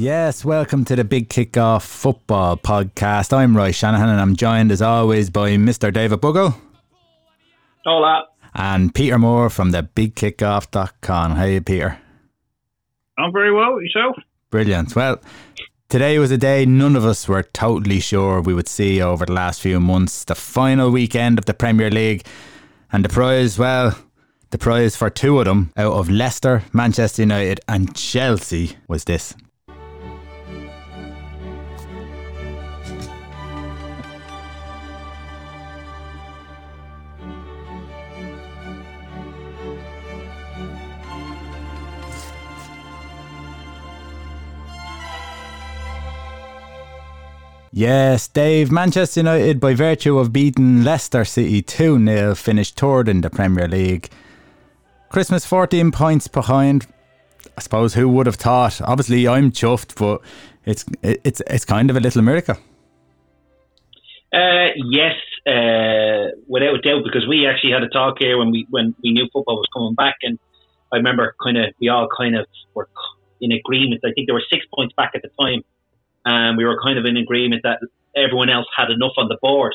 Yes, welcome to the Big Kickoff Football Podcast. I'm Roy Shanahan and I'm joined as always by Mr. David Bugle. Hola. And Peter Moore from the BigKickoff.com. How are you, Peter? I'm very well. Yourself? Brilliant. Well, today was a day none of us were totally sure we would see over the last few months. The final weekend of the Premier League. And the prize, well, the prize for two of them out of Leicester, Manchester United, and Chelsea was this. Yes, Dave. Manchester United, by virtue of beating Leicester City 2 0, finished third in the Premier League. Christmas 14 points behind. I suppose who would have thought? Obviously, I'm chuffed, but it's it's it's kind of a little miracle. Uh, yes, uh, without a doubt, because we actually had a talk here when we when we knew football was coming back, and I remember kind of we all kind of were in agreement. I think there were six points back at the time and we were kind of in agreement that everyone else had enough on the board.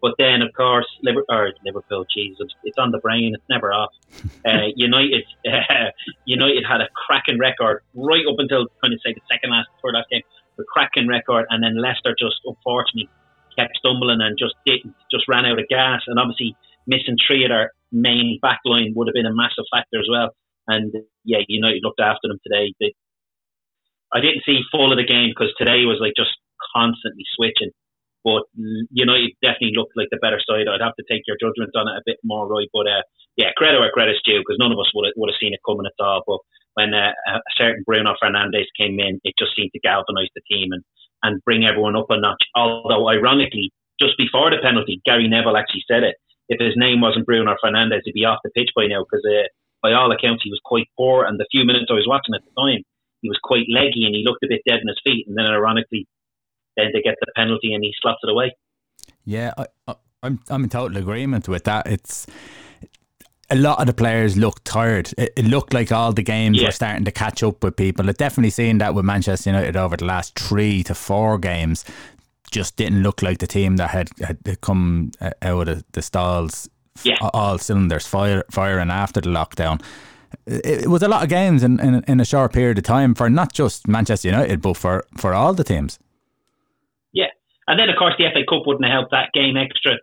But then, of course, Liverpool, Liverpool Jesus, it's on the brain. It's never off. Uh, United, uh, United had a cracking record right up until kind of say the second last, third last game, the cracking record, and then Leicester just unfortunately kept stumbling and just didn't, just ran out of gas. And obviously, missing three of their main back line would have been a massive factor as well. And yeah, United looked after them today. They, I didn't see full of the game because today was like just constantly switching. But United definitely looked like the better side. I'd have to take your judgment on it a bit more, right? But uh, yeah, credit where credit's due because none of us would have, would have seen it coming at all. But when uh, a certain Bruno Fernandes came in, it just seemed to galvanise the team and, and bring everyone up a notch. Although, ironically, just before the penalty, Gary Neville actually said it. If his name wasn't Bruno Fernandes, he'd be off the pitch by now because, uh, by all accounts, he was quite poor. And the few minutes I was watching at the time, he was quite leggy and he looked a bit dead in his feet. And then ironically, then they get the penalty and he slots it away. Yeah, I, I, I'm I'm in total agreement with that. It's a lot of the players looked tired. It, it looked like all the games yeah. were starting to catch up with people. I've definitely seen that with Manchester United over the last three to four games. Just didn't look like the team that had, had come uh, out of the stalls, yeah. all cylinders fire, firing after the lockdown it was a lot of games in, in, in a short period of time for not just Manchester United, but for, for all the teams. Yeah, and then of course the FA Cup wouldn't have helped that game extra.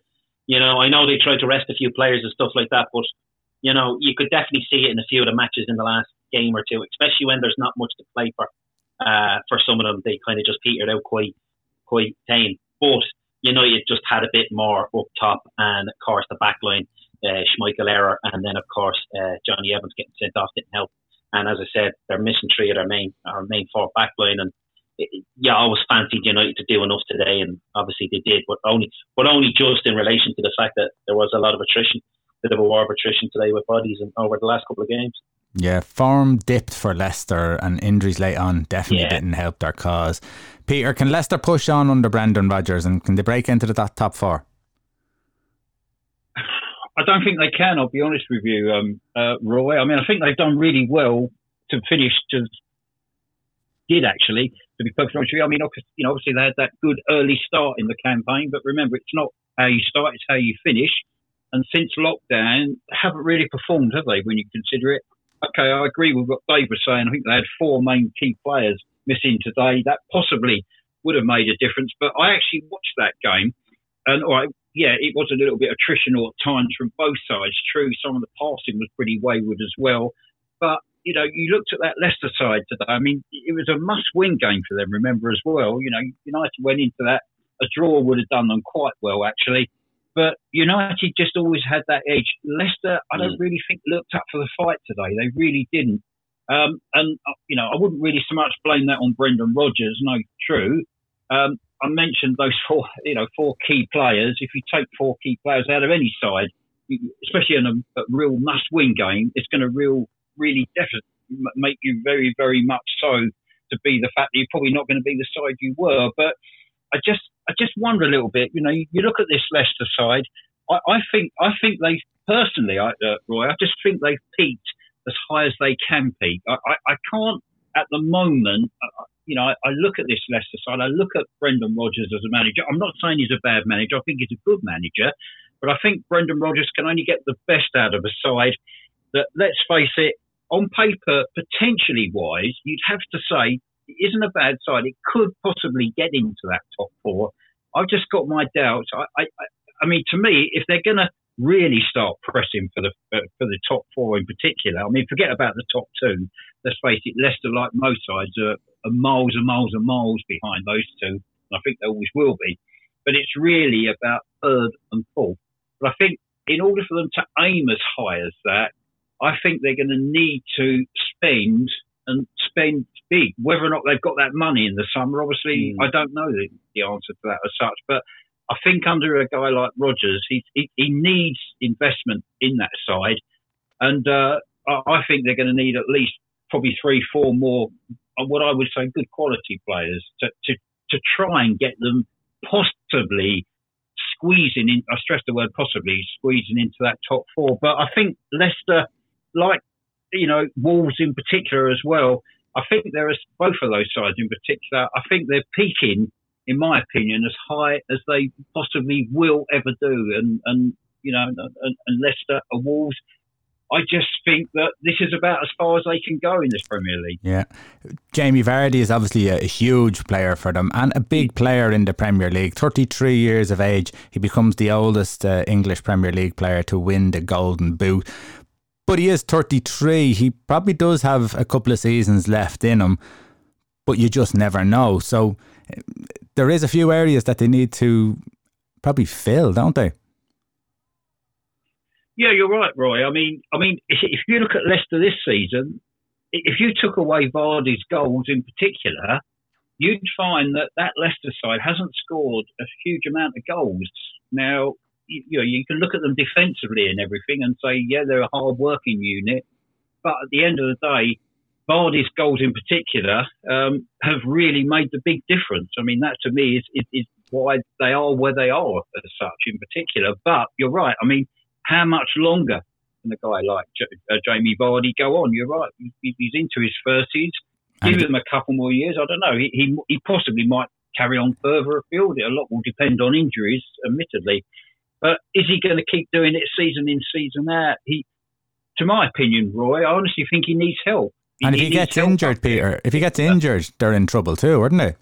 You know, I know they tried to rest a few players and stuff like that, but you know, you could definitely see it in a few of the matches in the last game or two, especially when there's not much to play for. Uh, for some of them, they kind of just petered out quite quite tame. But you know, you just had a bit more up top, and of course the back line uh, Schmeichel error, and then of course uh, Jonny Evans getting sent off didn't help. And as I said, they're missing three of their main our main four back line, and it, yeah, I always fancied United to do enough today, and obviously they did, but only but only just in relation to the fact that there was a lot of attrition, a bit of a war of attrition today with bodies and over the last couple of games. Yeah, form dipped for Leicester and injuries late on definitely yeah. didn't help their cause. Peter, can Leicester push on under Brendan Rodgers and can they break into the top four? I don't think they can. I'll be honest with you, um, uh, Roy. I mean, I think they've done really well to finish. To did actually, to be perfectly honest with you. I mean, you know, obviously they had that good early start in the campaign, but remember, it's not how you start; it's how you finish. And since lockdown, haven't really performed, have they? When you consider it. Okay, I agree with what Dave was saying. I think they had four main key players missing today. That possibly would have made a difference. But I actually watched that game, and all right, yeah, it was a little bit attritional at times from both sides. True, some of the passing was pretty wayward as well. But, you know, you looked at that Leicester side today. I mean, it was a must win game for them, remember, as well. You know, United went into that, a draw would have done them quite well, actually. But United just always had that edge. Leicester, I don't mm. really think looked up for the fight today. They really didn't. Um, and, uh, you know, I wouldn't really so much blame that on Brendan Rodgers. No, true. Um, I mentioned those four, you know, four key players. If you take four key players out of any side, especially in a, a real must-win game, it's going to real, really definitely make you very, very much so to be the fact that you're probably not going to be the side you were. But I just, I just wonder a little bit. You know, you, you look at this Leicester side. I, I think, I think they personally, I, uh, Roy, I just think they've peaked as high as they can peak. I, I, I can't at the moment. You know, I, I, look at this Leicester side. I look at Brendan Rodgers as a manager. I'm not saying he's a bad manager. I think he's a good manager, but I think Brendan Rodgers can only get the best out of a side that, let's face it, on paper, potentially wise, you'd have to say it isn't a bad side. It could possibly get into that top four. I've just got my doubts. I, I, I mean, to me, if they're going to really start pressing for the for the top four in particular, I mean, forget about the top two. Let's face it, Leicester, like most sides, are, are miles and miles and miles behind those two. I think they always will be. But it's really about third and fourth. But I think in order for them to aim as high as that, I think they're going to need to spend and spend big. Whether or not they've got that money in the summer, obviously, mm. I don't know the, the answer to that as such. But I think under a guy like Rodgers, he, he, he needs investment in that side. And uh, I, I think they're going to need at least probably three, four more, uh, what I would say, good quality players to, to, to try and get them possibly squeezing in. I stress the word possibly squeezing into that top four. But I think Leicester, like you know Wolves in particular as well, I think there is both of those sides in particular. I think they're peaking, in my opinion, as high as they possibly will ever do. And and you know, and, and Leicester are Wolves. I just think that this is about as far as they can go in this Premier League. Yeah. Jamie Vardy is obviously a, a, huge player for them and a big player in the Premier League. 33 years of age, he becomes the oldest uh, English Premier League player to win the Golden Boot. But he is 33. He probably does have a couple of seasons left in him, but you just never know. So there is a few areas that they need to probably fill, don't they? Yeah, you're right, Roy. I mean, I mean, if you look at Leicester this season, if you took away Vardy's goals in particular, you'd find that that Leicester side hasn't scored a huge amount of goals. Now, you, know, you can look at them defensively and everything and say, yeah, they're a hard working unit. But at the end of the day, Vardy's goals in particular um, have really made the big difference. I mean, that to me is, is, is, why they are where they are as such in particular. But you're right. I mean, how much longer can a guy like J- uh, Jamie Vardy go on? You're right. He, he's into his 30s. Give him a couple more years. I don't know. He, he, he possibly might carry on further afield. A lot will depend on injuries, admittedly. But is he going to keep doing it season in, season out? He, to my opinion, Roy, I honestly think he needs help. He, and if he, he gets injured, Peter, if he gets injured, they're in trouble too, aren't they?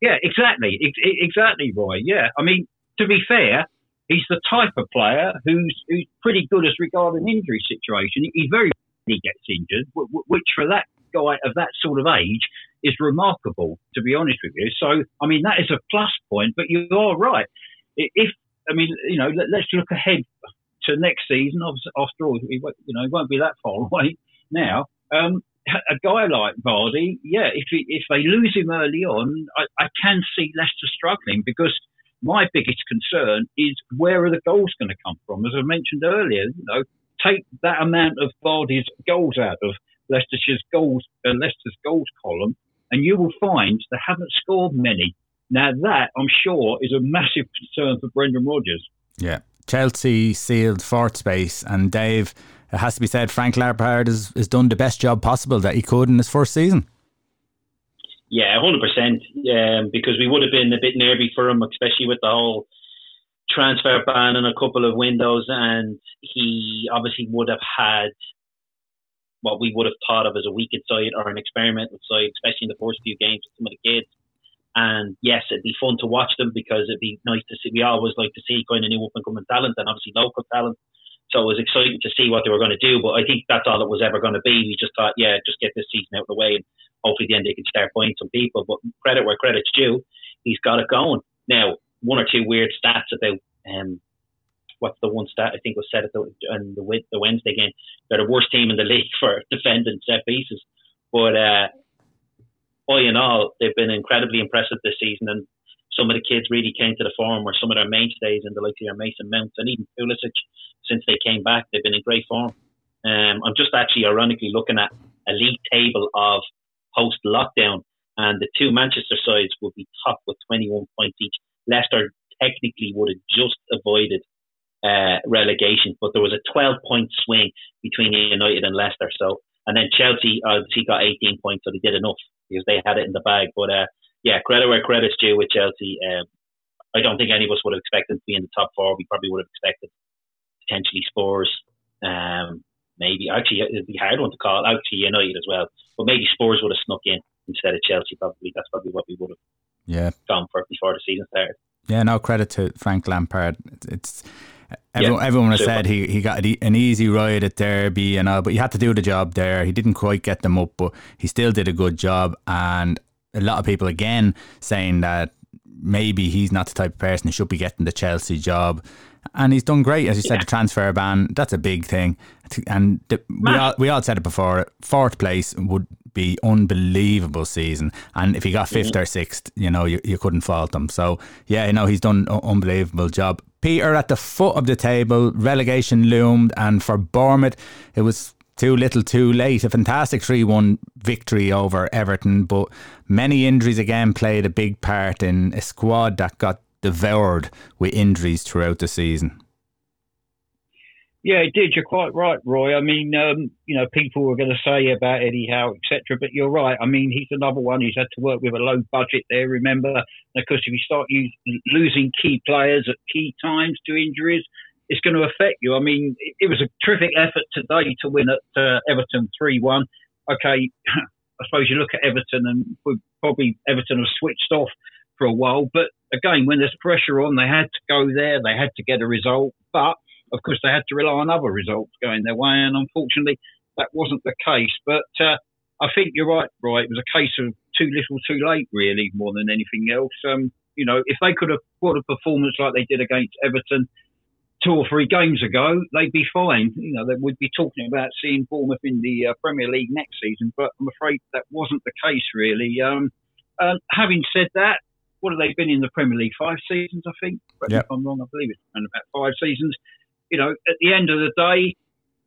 Yeah, exactly, exactly, Roy. Yeah, I mean, to be fair, he's the type of player who's who's pretty good as regard an injury situation. He very rarely gets injured, which for that guy of that sort of age is remarkable, to be honest with you. So, I mean, that is a plus point. But you are right. If I mean, you know, let, us look ahead to next season. After all, you know, it won't be that far away now. Um, a guy like Vardy, yeah, if he, if they lose him early on, I, I can see Leicester struggling because my biggest concern is where are the goals going to come from? As I mentioned earlier, you know, take that amount of Vardy's goals out of Leicester's goals, uh, Leicester's goals column, and you will find they haven't scored many. Now that I'm sure is a massive concern for Brendan Rodgers. Yeah, Chelsea sealed fourth space, and Dave, it has to be said, Frank Lampard has, has done the best job possible that he could in his first season. Yeah, hundred percent. Um, because we would have been a bit nervy for him, especially with the whole transfer ban and a couple of windows, and he obviously would have had what we would have thought of as a weekend side or an experimental side, especially in the first few games with some of the kids. And yes, it'd be fun to watch them because it'd be nice to see. We always like to see kind of new up and coming talent and obviously local talent. So it was exciting to see what they were going to do. But I think that's all it was ever going to be. We just thought, yeah, just get this season out of the way and hopefully then they can start buying some people. But credit where credit's due, he's got it going. Now, one or two weird stats about um, what's the one stat I think was said at the on the, the Wednesday game. They're the worst team in the league for defending set pieces. But uh, all in all, they've been incredibly impressive this season, and some of the kids really came to the form, or some of their mainstays in the likes of Mason Mount and even Pulisic since they came back. They've been in great form. Um, I'm just actually ironically looking at a league table of post lockdown, and the two Manchester sides will be top with 21 points each. Leicester technically would have just avoided uh, relegation, but there was a 12 point swing between United and Leicester. So, and then Chelsea obviously got 18 points, so they did enough because they had it in the bag. But uh, yeah, credit where credit's due with Chelsea. Um, I don't think any of us would have expected to be in the top four. We probably would have expected potentially Spurs. Um, maybe actually it'd be a hard one to call. Actually, United as well, but maybe Spurs would have snuck in instead of Chelsea. Probably that's probably what we would have yeah gone for before the season started. Yeah, no credit to Frank Lampard. It's everyone, yeah, everyone has said he, he got an easy ride at Derby, you know, but he had to do the job there. He didn't quite get them up, but he still did a good job. And a lot of people again saying that maybe he's not the type of person who should be getting the Chelsea job. And he's done great, as you said. The transfer ban that's a big thing, and the, we all we all said it before. Fourth place would be unbelievable season, and if he got 5th mm-hmm. or sixth, you know you, you couldn't fault him. So yeah, you know he's done an unbelievable job. Peter at the foot of the table, relegation loomed, and for Bournemouth, it was too little, too late. A fantastic 3 1 victory over Everton, but many injuries again played a big part in a squad that got devoured with injuries throughout the season. Yeah, it did. You're quite right, Roy. I mean, um, you know, people were going to say about Eddie Howe, etc. But you're right. I mean, he's another one who's had to work with a low budget there. Remember, because if you start losing key players at key times to injuries, it's going to affect you. I mean, it, it was a terrific effort today to win at uh, Everton three one. Okay, I suppose you look at Everton and probably Everton have switched off for a while, but again, when there's pressure on, they had to go there. They had to get a result, but of course, they had to rely on other results going their way, and unfortunately, that wasn't the case. But uh, I think you're right, Roy. It was a case of too little, too late, really, more than anything else. Um, you know, if they could have put a performance like they did against Everton two or three games ago, they'd be fine. You know, they would be talking about seeing Bournemouth in the uh, Premier League next season, but I'm afraid that wasn't the case, really. Um, uh, having said that, what have they been in the Premier League? Five seasons, I think. Yep. If I'm wrong, I believe it's been about five seasons. You know, at the end of the day,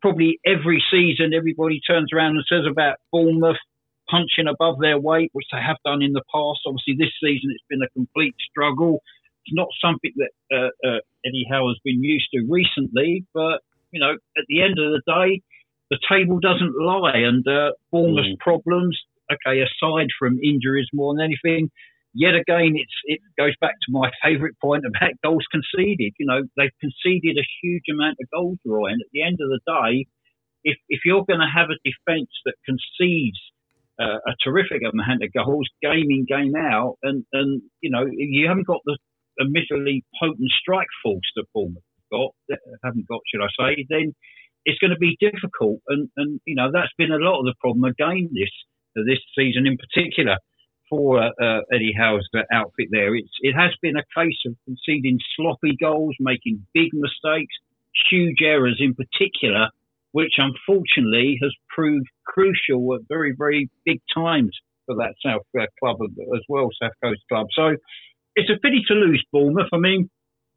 probably every season everybody turns around and says about Bournemouth punching above their weight, which they have done in the past. Obviously, this season it's been a complete struggle. It's not something that uh, uh, Eddie Howe has been used to recently, but you know, at the end of the day, the table doesn't lie, and uh, Bournemouth's mm. problems, okay, aside from injuries more than anything, yet again, it's it goes back to my favourite point about goals conceded. You know, they've conceded a huge amount of goals, Roy, and at the end of the day, if if you're going to have a defence that concedes uh, a terrific amount of goals, game in game out, and and you know you haven't got the admittedly potent strike force that Bournemouth got, haven't got, should I say, then it's going to be difficult. And and you know that's been a lot of the problem again this this season in particular for uh, Eddie Howe's outfit there. It's, it has been a case of conceding sloppy goals, making big mistakes, huge errors in particular, which unfortunately has proved crucial at very, very big times for that South uh, club as well, South Coast club. So it's a pity to lose Bournemouth. I mean,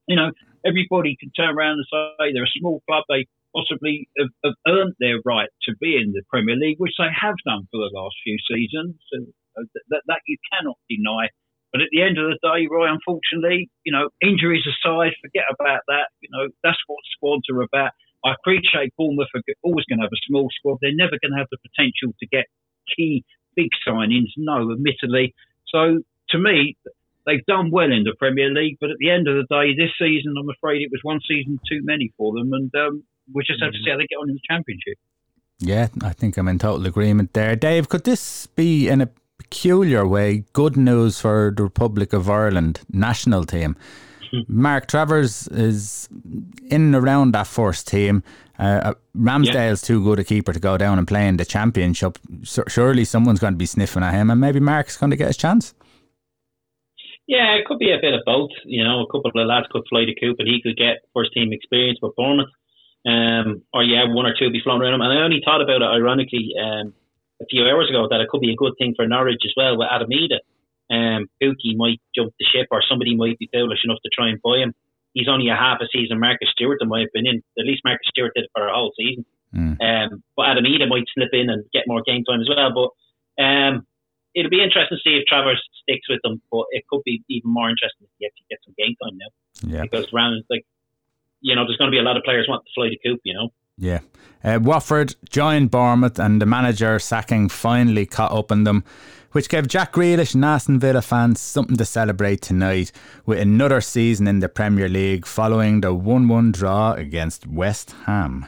you know, everybody can turn around and say they're a small club. They possibly have, have earned their right to be in the Premier League, which they have done for the last few seasons. Uh, and, that, that you cannot deny. But at the end of the day, Roy, unfortunately, you know, injuries aside, forget about that. You know, that's what squads are about. I appreciate Bournemouth are always going to have a small squad. They're never going to have the potential to get key big signings, no, admittedly. So to me, they've done well in the Premier League, but at the end of the day, this season, I'm afraid it was one season too many for them, and um, we just have to see how they get on in the Championship. Yeah, I think I'm in total agreement there. Dave, could this be in a peculiar way good news for the Republic of Ireland national team. Hmm. Mark Travers is in and around that first team. Uh, uh Ramsdale's yeah. too good a keeper to go down and play in the championship. surely someone's going to be sniffing at him, and maybe Mark's going to get his chance. Yeah, it could be a bit of both. You know, a couple of lads could fly the coop, and he could get first team experience with Bournemouth. Um, or yeah, one or two be flown around him. And I only thought about it ironically. Um, a few hours ago that it could be a good thing for Norwich as well with Adam Idah. Um, Pukki might jump the ship or somebody might be foolish enough to try and buy him. He's only a half a season Marcus Stewart, in my opinion. At least Marcus Stewart did it for a whole season. Mm. Um, but Adam Idah might slip in and get more game time as well. But um, it'll be interesting to see if Travers sticks with them. But it could be even more interesting if he actually gets some game time now. Yeah. Because round like, you know, there's going to be a lot of players want to fly the coop. You know. Yeah. Uh, Watford joined Bournemouth and the manager sacking finally caught up on them, which gave Jack Grealish and Aston Villa fans something to celebrate tonight with another season in the Premier League following the 1 1 draw against West Ham.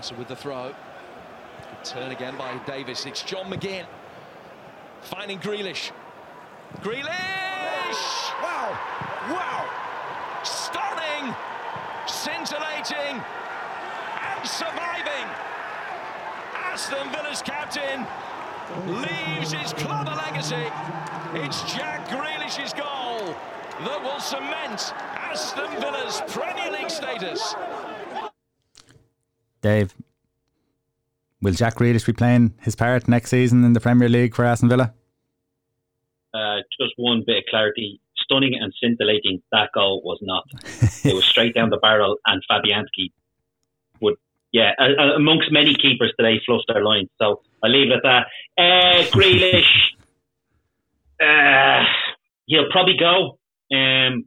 Thompson with the throw. Good turn again by Davis. It's John McGinn finding Grealish. Grealish! Wow! Wow! stunning, scintillating, and surviving. Aston Villa's captain leaves his club a legacy. It's Jack Grealish's goal that will cement Aston Villa's Premier League status. Dave, will Jack Grealish be playing his part next season in the Premier League for Aston Villa? Uh, just one bit of clarity stunning and scintillating that goal was not. it was straight down the barrel, and Fabianski would, yeah, uh, amongst many keepers today, fluffed their lines. So I leave it at that. Uh, Grealish, uh, he'll probably go. Um,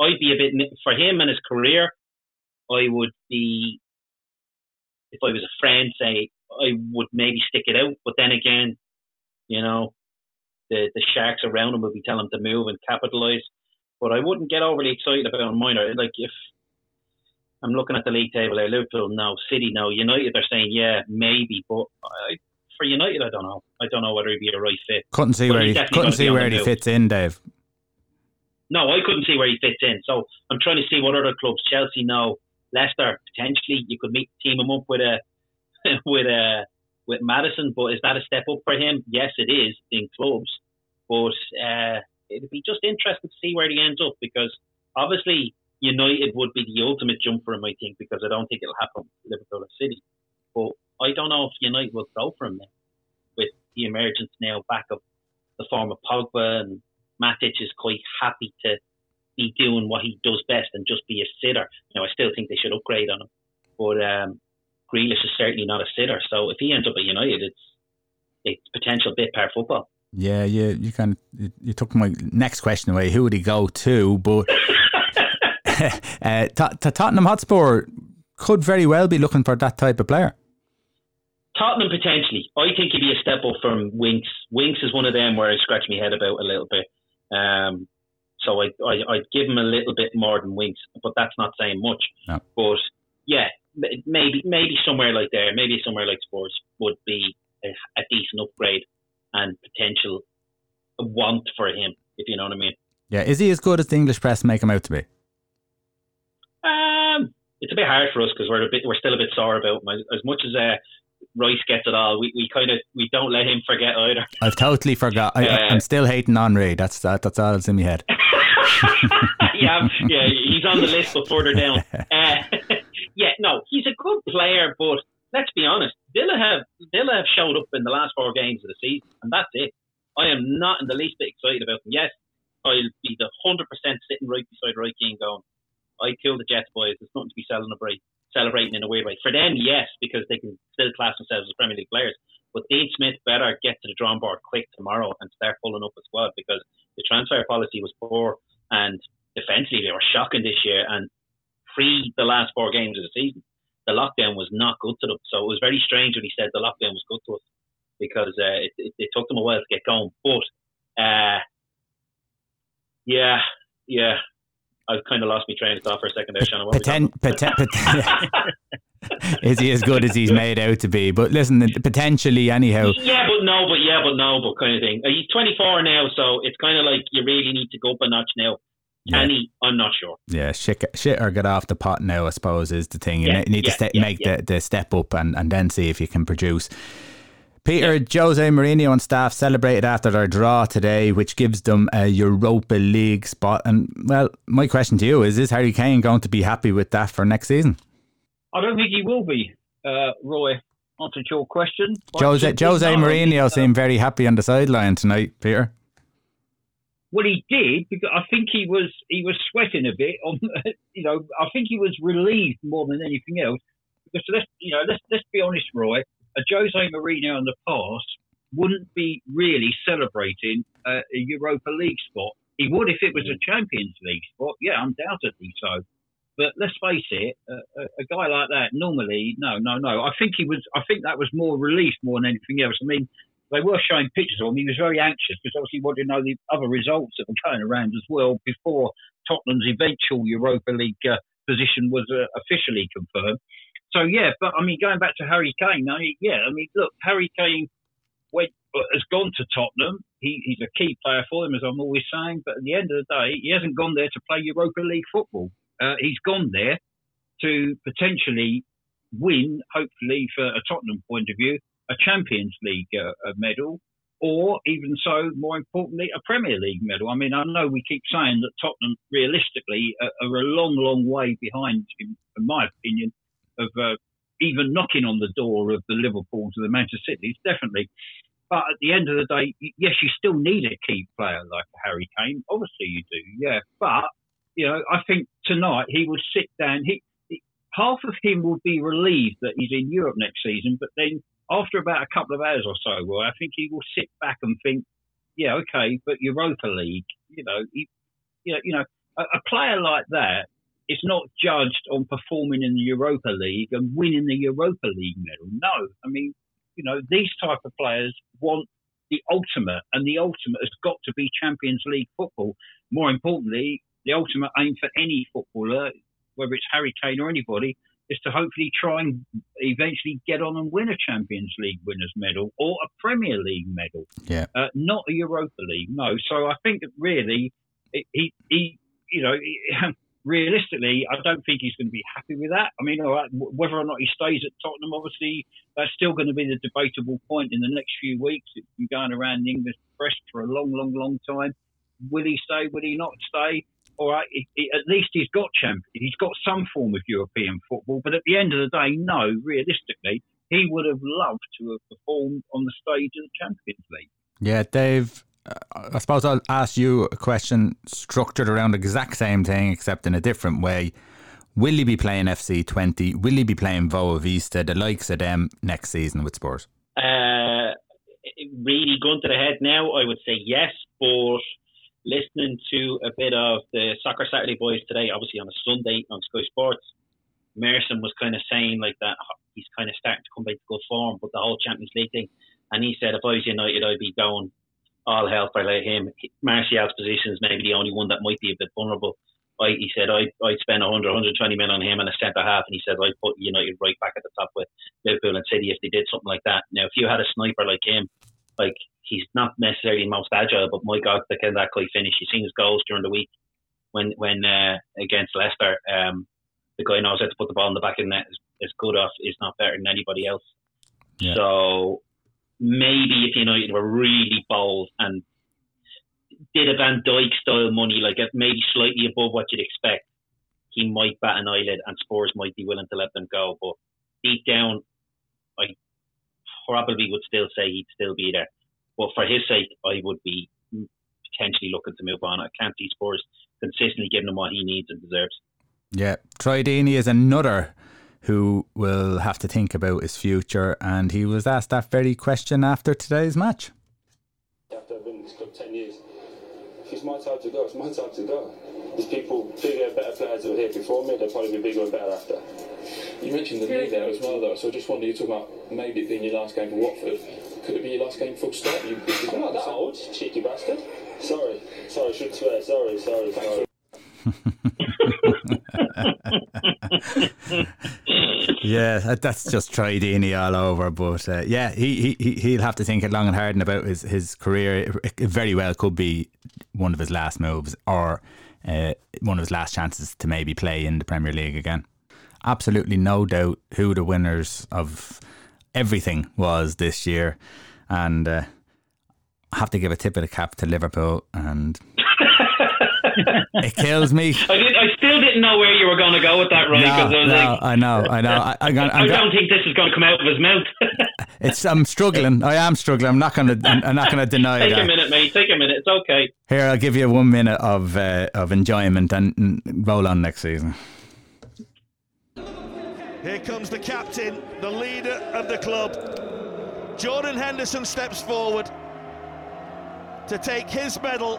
I'd be a bit for him and his career. I would be, if I was a friend, say I would maybe stick it out. But then again, you know, the, the sharks around him will be telling him to move and capitalise. But I wouldn't get overly excited about minor. Like if I'm looking at the league table there, Liverpool now, City now, United they're saying yeah maybe, but I, for United I don't know. I don't know whether he'd be a right fit. Couldn't see but where he couldn't see where he fits in, Dave. No, I couldn't see where he fits in. So I'm trying to see what other clubs, Chelsea now, Leicester potentially. You could meet team him up with a with a with Maddison, but is that a step up for him? Yes, it is in clubs, but uh, it'd be just interesting to see where he ends up because obviously United would be the ultimate jump for him, I think, because I don't think it'll happen with Liverpool or City. But I don't know if United will go for him now with the emergence now back of the form of Pogba and Matic is quite happy to be doing what he does best and just be a sitter. Now, I still think they should upgrade on him, but um, Grealish is certainly not a sitter. So if he ends up at United, it's it's potential bit par football. Yeah, yeah, you kind of you took my next question away. Who would he go to? But uh, Tottenham Hotspur could very well be looking for that type of player. Tottenham potentially. I think he'd be a step up from Winks. Winks is one of them where I scratch my head about a little bit. Um, so I, I I'd give him a little bit more than Winks, but that's not saying much. No. But yeah, maybe maybe somewhere like there, maybe somewhere like Spurs would be a, a decent upgrade and potential want for him, if you know what I mean. Yeah, is he as good as the English press make him out to be? Um, it's a bit hard for us because we're a bit we're still a bit sore about him. As much as uh, Rice gets it all, we, we kind of we don't let him forget either. I've totally forgot. I, am uh, still hating Henry. That's that. That's all that's in my head. yeah, yeah, he's on the list, but further down. Uh, yeah, no, he's a good player, but let's be honest, Villa have Villa have showed up in the last four games of the season, and that's it. I am not in the least bit excited about them. Yes, I'll be the hundred percent sitting right beside Roy Keane going, I killed the Jets boys. There's nothing to be celebrating celebrating in a weird way. For them, yes, because they can still class themselves as Premier League players. But Dean Smith better get to the drawing board quick tomorrow and start pulling up a squad because the transfer policy was poor and defensively they were shocking this year. And pre the last four games of the season, the lockdown was not good to them. So it was very strange when he said the lockdown was good to us because uh, it, it, it, took them a while to get going. But uh, yeah, yeah, I've kind of lost my train of thought for a second there, Shannon. Poten- poten- poten- is he as good as he's made out to be? But listen, potentially, anyhow. Yeah, but no, but yeah, but no, but kind of thing. Uh, he's 24 now, so it's kind of like you really need to go up a notch now. Yeah. Any, I'm not sure. Yeah, shit, shit or get off the pot now, I suppose, is the thing. You yeah, need yeah, to st- make the, the step up and, and then see if you can produce. Peter, Jose Mourinho and staff celebrated after their draw today, which gives them a Europa League spot. And, well, my question to you is Is Harry Kane going to be happy with that for next season? I don't think he will be, uh, Roy. answered your question. Jose, Jose Mourinho uh, seemed very happy on the sideline tonight, Peter. Well, he did because I think he was he was sweating a bit. On you know, I think he was relieved more than anything else. Because let's you know let's let's be honest, Roy. A Jose Mourinho in the past wouldn't be really celebrating a Europa League spot He would if it was a Champions League spot, yeah, undoubtedly so. But let's face it, a, a, guy like that normally, no, no, no. I think he was. I think that was more relief more than anything else. I mean, they were showing pictures of him. He was very anxious because obviously he wanted to know the other results that were going around as well before Tottenham's eventual Europa League uh, position was uh, officially confirmed. So yeah, but I mean, going back to Harry Kane, I mean, yeah, I mean, look, Harry Kane went, has gone to Tottenham. He, he's a key player for them, as I'm always saying. But at the end of the day, he hasn't gone there to play Europa League football. Uh, he's gone there to potentially win, hopefully, for a Tottenham point of view, a Champions League uh, medal, or even so, more importantly, a Premier League medal. I mean, I know we keep saying that Tottenham, realistically, are, are a long, long way behind, in, in my opinion, of uh, even knocking on the door of the Liverpools or the Manchester Cities, definitely. But at the end of the day, yes, you still need a key player like Harry Kane. Obviously, you do, yeah. But you know, I think tonight he will sit down. He, he half of him will be relieved that he's in Europe next season, but then after about a couple of hours or so, well, I think he will sit back and think, yeah, okay, but Europa League, you know, he, you know, you know, a, a player like that it's not judged on performing in the Europa League and winning the Europa League medal. No, I mean, you know, these type of players want the ultimate, and the ultimate has got to be Champions League football. More importantly, the ultimate aim for any footballer, whether it's Harry Kane or anybody, is to hopefully try and eventually get on and win a Champions League winners medal or a Premier League medal. Yeah. Uh, not a Europa League, no. So I think that really, he, he you know, realistically, I don't think he's going to be happy with that. I mean, whether or not he stays at Tottenham, obviously, that's still going to be the debatable point in the next few weeks. It's been going around the English press for a long, long, long time. Will he stay? Will he not stay? All right, he, he, at least he's got champion. He's got some form of European football. But at the end of the day, no, realistically, he would have loved to have performed on the stage of the Champions League. Yeah, Dave. I suppose I'll ask you a question structured around the exact same thing, except in a different way. Will he be playing FC Twente? Will he be playing Boavista, the likes of them, next season with Spurs? Uh, really going to the head now, I would say yes, but listening to a bit of the Soccer Saturday boys today, obviously on a Sunday on Sky Sports, Merson was kind of saying like that he's kind of starting to come back to good form, but the whole Champions League thing, and he said if I was United, I'd be going all hell for like him. Martial's position is maybe the only one that might be a bit vulnerable. I, he said I, I'd spend 100, 120 million on him and a centre half, and he said I'd put United right back at the top with Liverpool and City if they did something like that. Now, if you had a sniper like him, like he's not necessarily most agile, but my God, the can that guy finish? You've seen his goals during the week when when uh, against Leicester. Um, the guy knows how to put the ball in the back of the net. Is, is good off. Is not better than anybody else. Yeah. So maybe if United were really bold and did a Van Dijk style money, like maybe slightly above what you'd expect, he might bat an eyelid and Spurs might be willing to let them go. But deep down, I probably would still say he'd still be there. But for his sake, I would be potentially looking to move on. I can't see Spurs consistently giving him what he needs and deserves. Yeah, Deeney is another who will have to think about his future. And he was asked that very question after today's match. After I've been in this club 10 years, if it's my time to go, it's my time to go. There's people bigger, better players that were here before me, they'll probably be bigger and better after. You mentioned the knee there as well, though, so I just wonder, you talk about maybe it being your last game for Watford. Could it be your last game full stop? You, I'm not that old, cheeky bastard. Sorry, sorry, should swear, sorry, sorry, sorry. yeah, that's just Deeney all over. But uh, yeah, he, he he'll have to think it long and hard about his his career. It very well could be one of his last moves or uh, one of his last chances to maybe play in the Premier League again. Absolutely no doubt who the winners of everything was this year, and uh, I have to give a tip of the cap to Liverpool and. it kills me. I, did, I still didn't know where you were going to go with that, right? No, I, no, like, I know, I know. I, I, I don't think this is going to come out of his mouth. it's. I'm struggling. I am struggling. I'm not going to. I'm not going to deny it. Take that. a minute, mate. Take a minute. It's okay. Here, I'll give you one minute of uh, of enjoyment and, and roll on next season. Here comes the captain, the leader of the club. Jordan Henderson steps forward to take his medal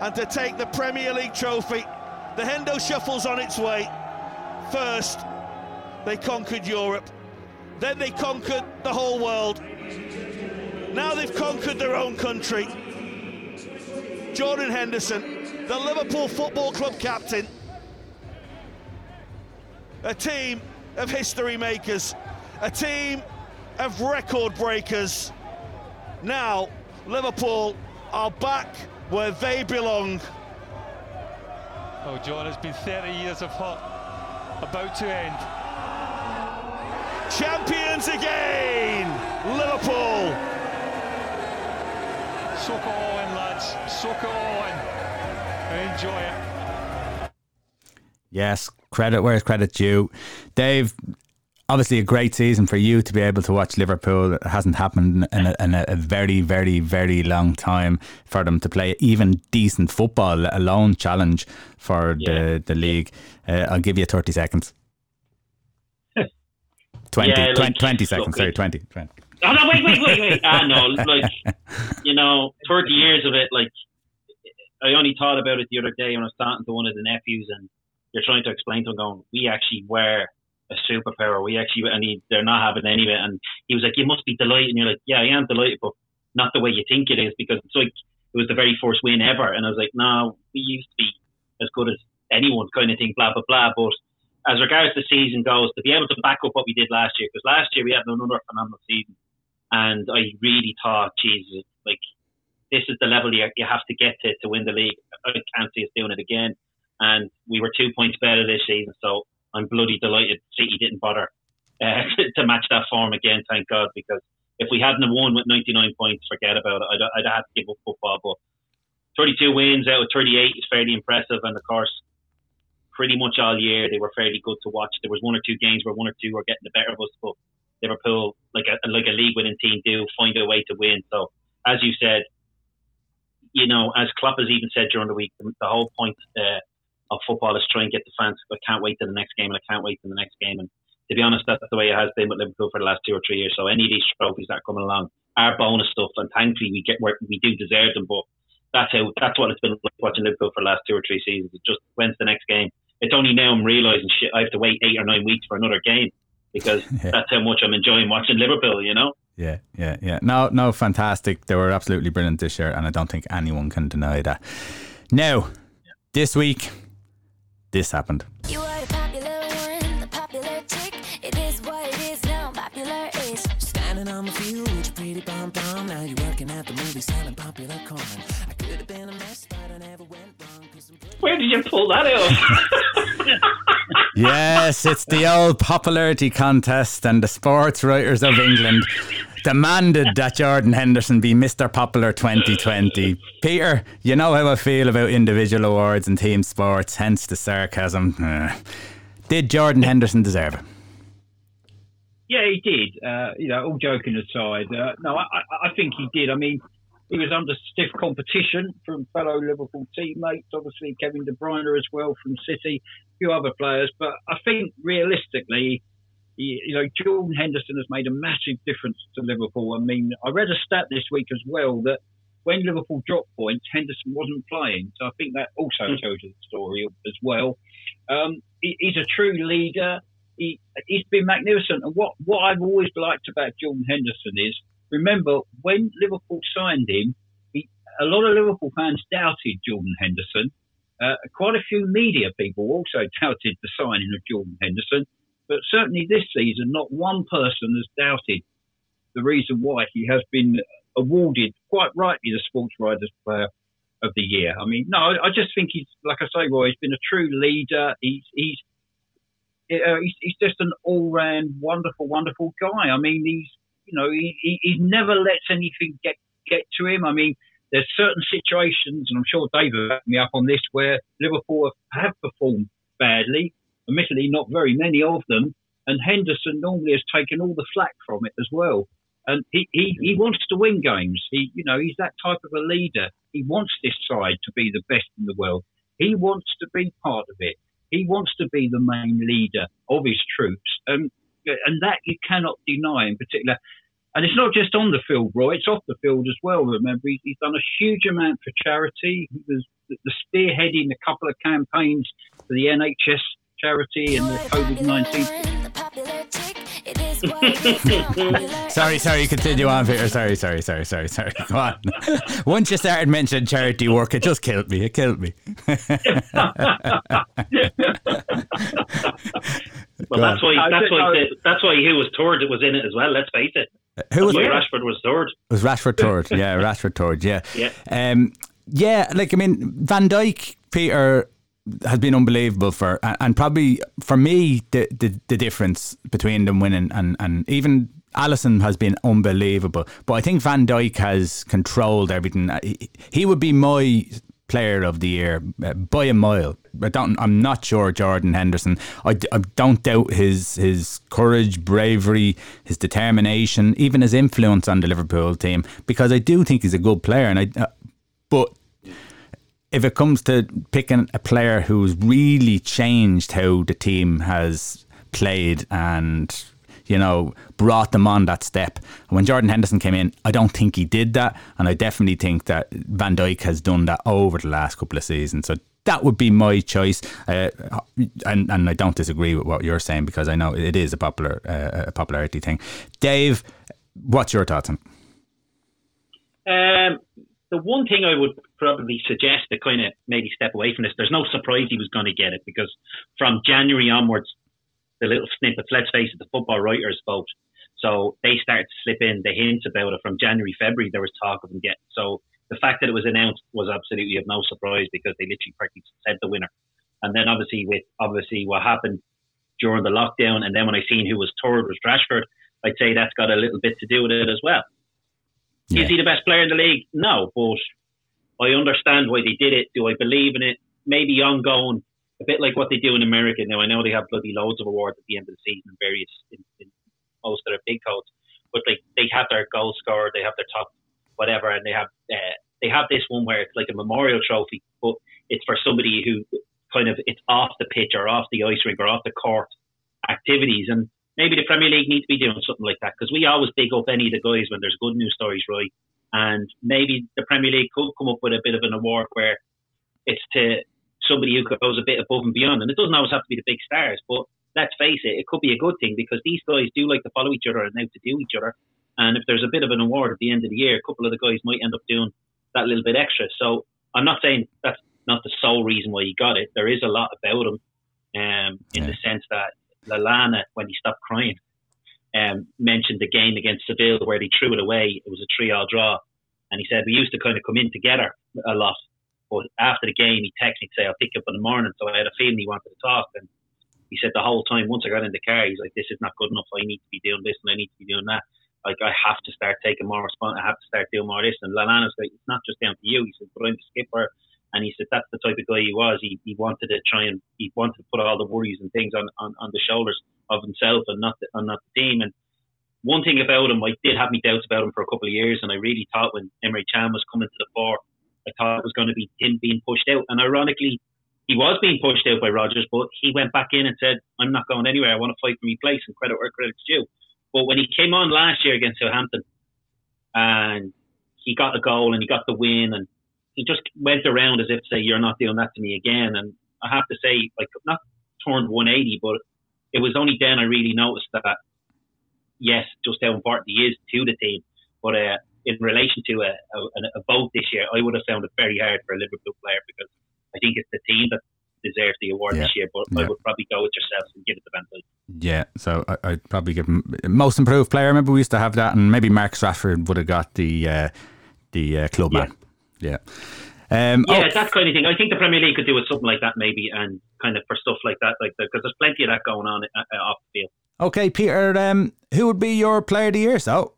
and to take the Premier League trophy. The Hendo shuffles on its way. First, they conquered Europe, then they conquered the whole world. Now they've conquered their own country. Jordan Henderson, the Liverpool Football Club captain, a team of history makers, a team of record breakers. Now, Liverpool are back where they belong. Oh, John, it's been 30 years of hot, about to end. Champions again, Liverpool. Soak it all in, lads. Soak it all in. Enjoy it. Yes, credit where credit due. Dave, obviously a great season for you to be able to watch Liverpool. It hasn't happened in a, in a, very, very, very long time for them to play even decent football, let alone challenge for yeah. the, the league. Uh, I'll give you 30 seconds. 20, yeah, 20, 20 seconds, sorry, 20, 20. Oh, no, wait, wait, wait, wait. Ah, no, like, you know, 30 years of it, like, I only thought about it the other day when I was talking to one of the nephews and you're trying to explain to him, going, we actually were a superpower. We actually, and he, they're not having any of it. And he was like, you must be delighted. And you're like, yeah, I am delighted, but not the way you think it is because it's like, it was the very first win ever. And I was like, no, we used to be as good as anyone kind of thing, blah, blah, blah. But as regards the season goes, to be able to back up what we did last year, because last year we had another phenomenal season. And I really thought, Jesus, like, this is the level you, you have to get to to win the league. I can't see us doing it again. And we were two points better this season. So I'm bloody delighted City didn't bother uh, to match that form again. Thank God, because if we hadn't won with 99 points, forget about it. I'd, I'd have to give up football. But 32 wins out of 38 is fairly impressive, and of course, pretty much all year they were fairly good to watch. There was one or two games where one or two were getting the better of us, but Liverpool, like a like a league winning team, do find a way to win. So, as you said, you know, as Klopp has even said during the week, the, the whole point uh, of football is try and get the fans. I can't wait to the next game, and I can't wait to the next game. And to be honest, that's the way it has been with Liverpool for the last two or three years. So any of these trophies that are coming along are bonus stuff, and thankfully we get we do deserve them. But that's how that's what it's been like watching Liverpool for the last two or three seasons. It's just when's the next game? It's only now I'm realizing shit. I have to wait eight or nine weeks for another game because yeah. that's how much I'm enjoying watching Liverpool. You know. Yeah, yeah, yeah. No, no, fantastic. They were absolutely brilliant this year, and I don't think anyone can deny that. Now, this week this happened. You are the popular one, the popular chick. It is what it is now, popular is. Standing on the field with pretty pom pom. Now you're working at the movie selling popular corn. I could have been a mess, but I never went wrong. Where did you pull that out? yes, it's the old popularity contest, and the sports writers of England demanded that Jordan Henderson be Mr. Popular 2020. Peter, you know how I feel about individual awards and team sports, hence the sarcasm. Uh, did Jordan Henderson deserve it? Yeah, he did. Uh, you know, all joking aside, uh, no, I, I, think he did. I mean, he was under stiff competition from fellow Liverpool teammates, obviously Kevin De Bruyne as well from City, a few other players. But I think realistically, you know, Jordan Henderson has made a massive difference to Liverpool. I mean, I read a stat this week as well that when Liverpool dropped points, Henderson wasn't playing. So I think that also hmm. tells you the story as well. Um, he, he's a true leader. He, he's been magnificent. And what, what I've always liked about Jordan Henderson is, remember, when Liverpool signed him, he, a lot of Liverpool fans doubted Jordan Henderson. Uh, quite a few media people also doubted the signing of Jordan Henderson. But certainly this season, not one person has doubted the reason why he has been awarded, quite rightly, the Sports Writers Player of the Year. I mean, no, I just think he's, like I say, Roy, he's been a true leader. He's, he's, uh, he's, he's just an all-round wonderful, wonderful guy. I mean, he's, you know, he, he, he never lets anything get, get to him. I mean, there's certain situations, and I'm sure David backed me up on this, where Liverpool have, have performed badly, admittedly not very many of them. And Henderson normally has taken all the flack from it as well. And he, he, he wants to win games. He, you know, he's that type of a leader. He wants this side to be the best in the world. He wants to be part of it. He wants to be the main leader of his troops. Um, and that you cannot deny in particular. and it's not just on the field, Roy. It's off the field as well. Remember, he's, he's done a huge amount for charity. He was the spearheading a couple of campaigns for the NHS charity and the COVID nineteen. sorry, sorry, continue on, Peter. Sorry, sorry, sorry, sorry, sorry. Go on. Once you started mentioning charity work, it just killed me. It killed me. well, that's why that's why that's why he was toured. It was in it as well. Let's face it. Who was Rashford was third. It was Rashford third. Yeah, Rashford third. Yeah. Yeah. Um, yeah, like I mean, Van Dijk, Peter has been unbelievable for, and probably for me, the the, the difference between them winning and and even Alisson has been unbelievable. But I think Van Dijk has controlled everything. He, he would be my player of the year uh, by a mile. I don't. I'm not sure Jordan Henderson. I, I don't doubt his his courage, bravery, his determination, even his influence on the Liverpool team because I do think he's a good player. And I, uh, but if it comes to picking a player who's really changed how the team has played and you know brought them on that step. When Jordan Henderson came in, I don't think he did that, and I definitely think that Van Dijk has done that over the last couple of seasons. So that would be my choice, uh, and and I don't disagree with what you're saying because I know it is a popular uh, a popularity thing. Dave, what's your thoughts on? Um, the one thing I would probably suggest to kind of maybe step away from this, there's no surprise he was going to get it because from January onwards, the little snippets, let's face it, the football writers vote. So they started to slip in the hints about it from January, February. There was talk of him getting. So the fact that it was announced was absolutely of no surprise because they literally practically said the winner. And then obviously with obviously what happened during the lockdown, and then when I seen who was third was Rashford, I'd say that's got a little bit to do with it as well. Yeah. Is he the best player in the league? No, but I understand why they did it. Do I believe in it? Maybe ongoing, a bit like what they do in America. Now I know they have bloody loads of awards at the end of the season various in, in most of their big codes, but like they have their goal scorer, they have their top whatever, and they have uh, they have this one where it's like a memorial trophy, but it's for somebody who kind of it's off the pitch or off the ice rink or off the court activities and maybe the Premier League needs to be doing something like that because we always big up any of the guys when there's good news stories, right? And maybe the Premier League could come up with a bit of an award where it's to somebody who goes a bit above and beyond. And it doesn't always have to be the big stars, but let's face it, it could be a good thing because these guys do like to follow each other and now to do each other. And if there's a bit of an award at the end of the year, a couple of the guys might end up doing that little bit extra. So I'm not saying that's not the sole reason why he got it. There is a lot about him um, in yeah. the sense that Lallana, when he stopped crying, um, mentioned the game against Seville where they threw it away. It was a three-all draw, and he said we used to kind of come in together a lot. But after the game, he texted me to say I'll pick you up in the morning. So I had a feeling he wanted to talk, and he said the whole time once I got in the car, he's like, "This is not good enough. I need to be doing this and I need to be doing that. Like I have to start taking more responsibility. I have to start doing more of this." And Lallana's like, "It's not just down to you." He said, "But I'm the skipper." And he said that's the type of guy he was. He, he wanted to try and he wanted to put all the worries and things on, on, on the shoulders of himself and not the, and not the team. And one thing about him, I did have me doubts about him for a couple of years, and I really thought when Emre Can was coming to the fore, I thought it was going to be him being pushed out. And ironically, he was being pushed out by Rodgers, but he went back in and said, "I'm not going anywhere. I want to fight for my place and credit where credit's due." But when he came on last year against Southampton, and he got the goal and he got the win and he just went around as if to say, "You're not doing that to me again." And I have to say, like, not turned 180, but it was only then I really noticed that, yes, just how important he is to the team. But uh, in relation to a, a, a vote this year, I would have found it very hard for a Liverpool player because I think it's the team that deserves the award yeah. this year. But yeah. I would probably go with yourself and give it to Van Dijk. Yeah, so I, would probably give him most improved player. Remember we used to have that, and maybe Mark Rashford would have got the uh, the uh, club yeah. man. Yeah. Um, yeah, oh. that kind of thing. I think the Premier League could do with something like that, maybe, and kind of for stuff like that, like because there's plenty of that going on uh, uh, off the field. Okay, Peter, um, who would be your player of the year? So,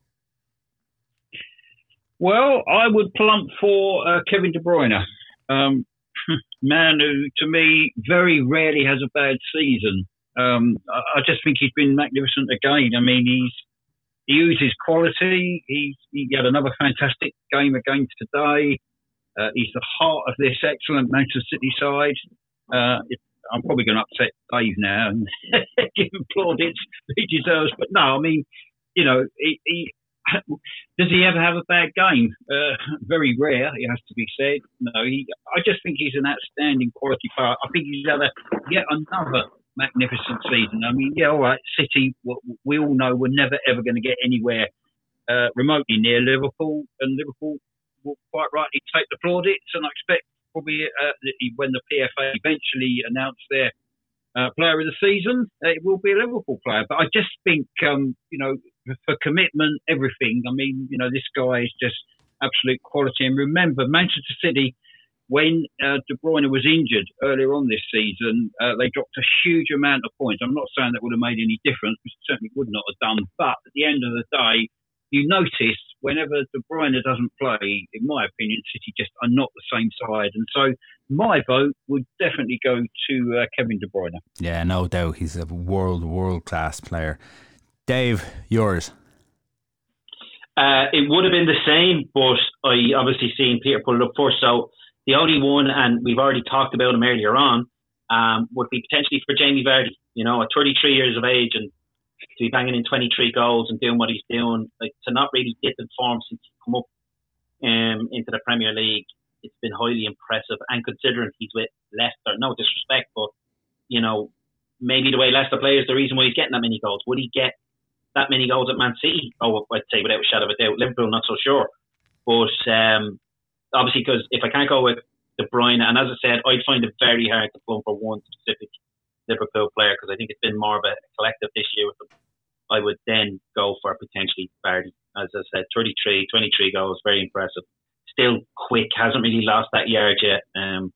well, I would plump for uh, Kevin De Bruyne, um, man who, to me, very rarely has a bad season. Um, I, I just think he's been magnificent again. I mean, he's he uses quality. He, he had another fantastic game against today. Uh, he's the heart of this excellent Manchester City side. Uh, I'm probably going to upset Dave now and give him plaudits he deserves. But no, I mean, you know, he, he, does he ever have a bad game? Uh, very rare, it has to be said. No, he. I just think he's an outstanding quality player. I think he's had a, yet another magnificent season. I mean, yeah, all right, City. We all know we're never ever going to get anywhere uh, remotely near Liverpool, and Liverpool will quite rightly take the plaudits. And I expect probably uh, when the PFA eventually announce their uh, player of the season, it will be a Liverpool player. But I just think, um, you know, for commitment, everything. I mean, you know, this guy is just absolute quality. And remember, Manchester City, when uh, De Bruyne was injured earlier on this season, uh, they dropped a huge amount of points. I'm not saying that would have made any difference, which certainly would not have done. But at the end of the day, you notice whenever De Bruyne doesn't play, in my opinion, City just are not the same side. And so my vote would definitely go to uh, Kevin De Bruyne. Yeah, no doubt. He's a world, world class player. Dave, yours. Uh, it would have been the same, but I obviously seen Peter put it up first. So the only one, and we've already talked about him earlier on, um, would be potentially for Jamie Vardy. You know, at 33 years of age and to be banging in 23 goals and doing what he's doing, like to not really dip in form since he come up um, into the Premier League, it's been highly impressive. And considering he's with Leicester, no disrespect, but you know, maybe the way Leicester plays the reason why he's getting that many goals. Would he get that many goals at Man City? Oh, I'd say without a shadow of a doubt. Liverpool, not so sure. But um, obviously, because if I can't go with De Bruyne, and as I said, I'd find it very hard to plumb for one specific Liverpool player because I think it's been more of a collective this year with them. I would then go for potentially Vardy. As I said, 33, 23 goals, very impressive. Still quick, hasn't really lost that yard yet. Um,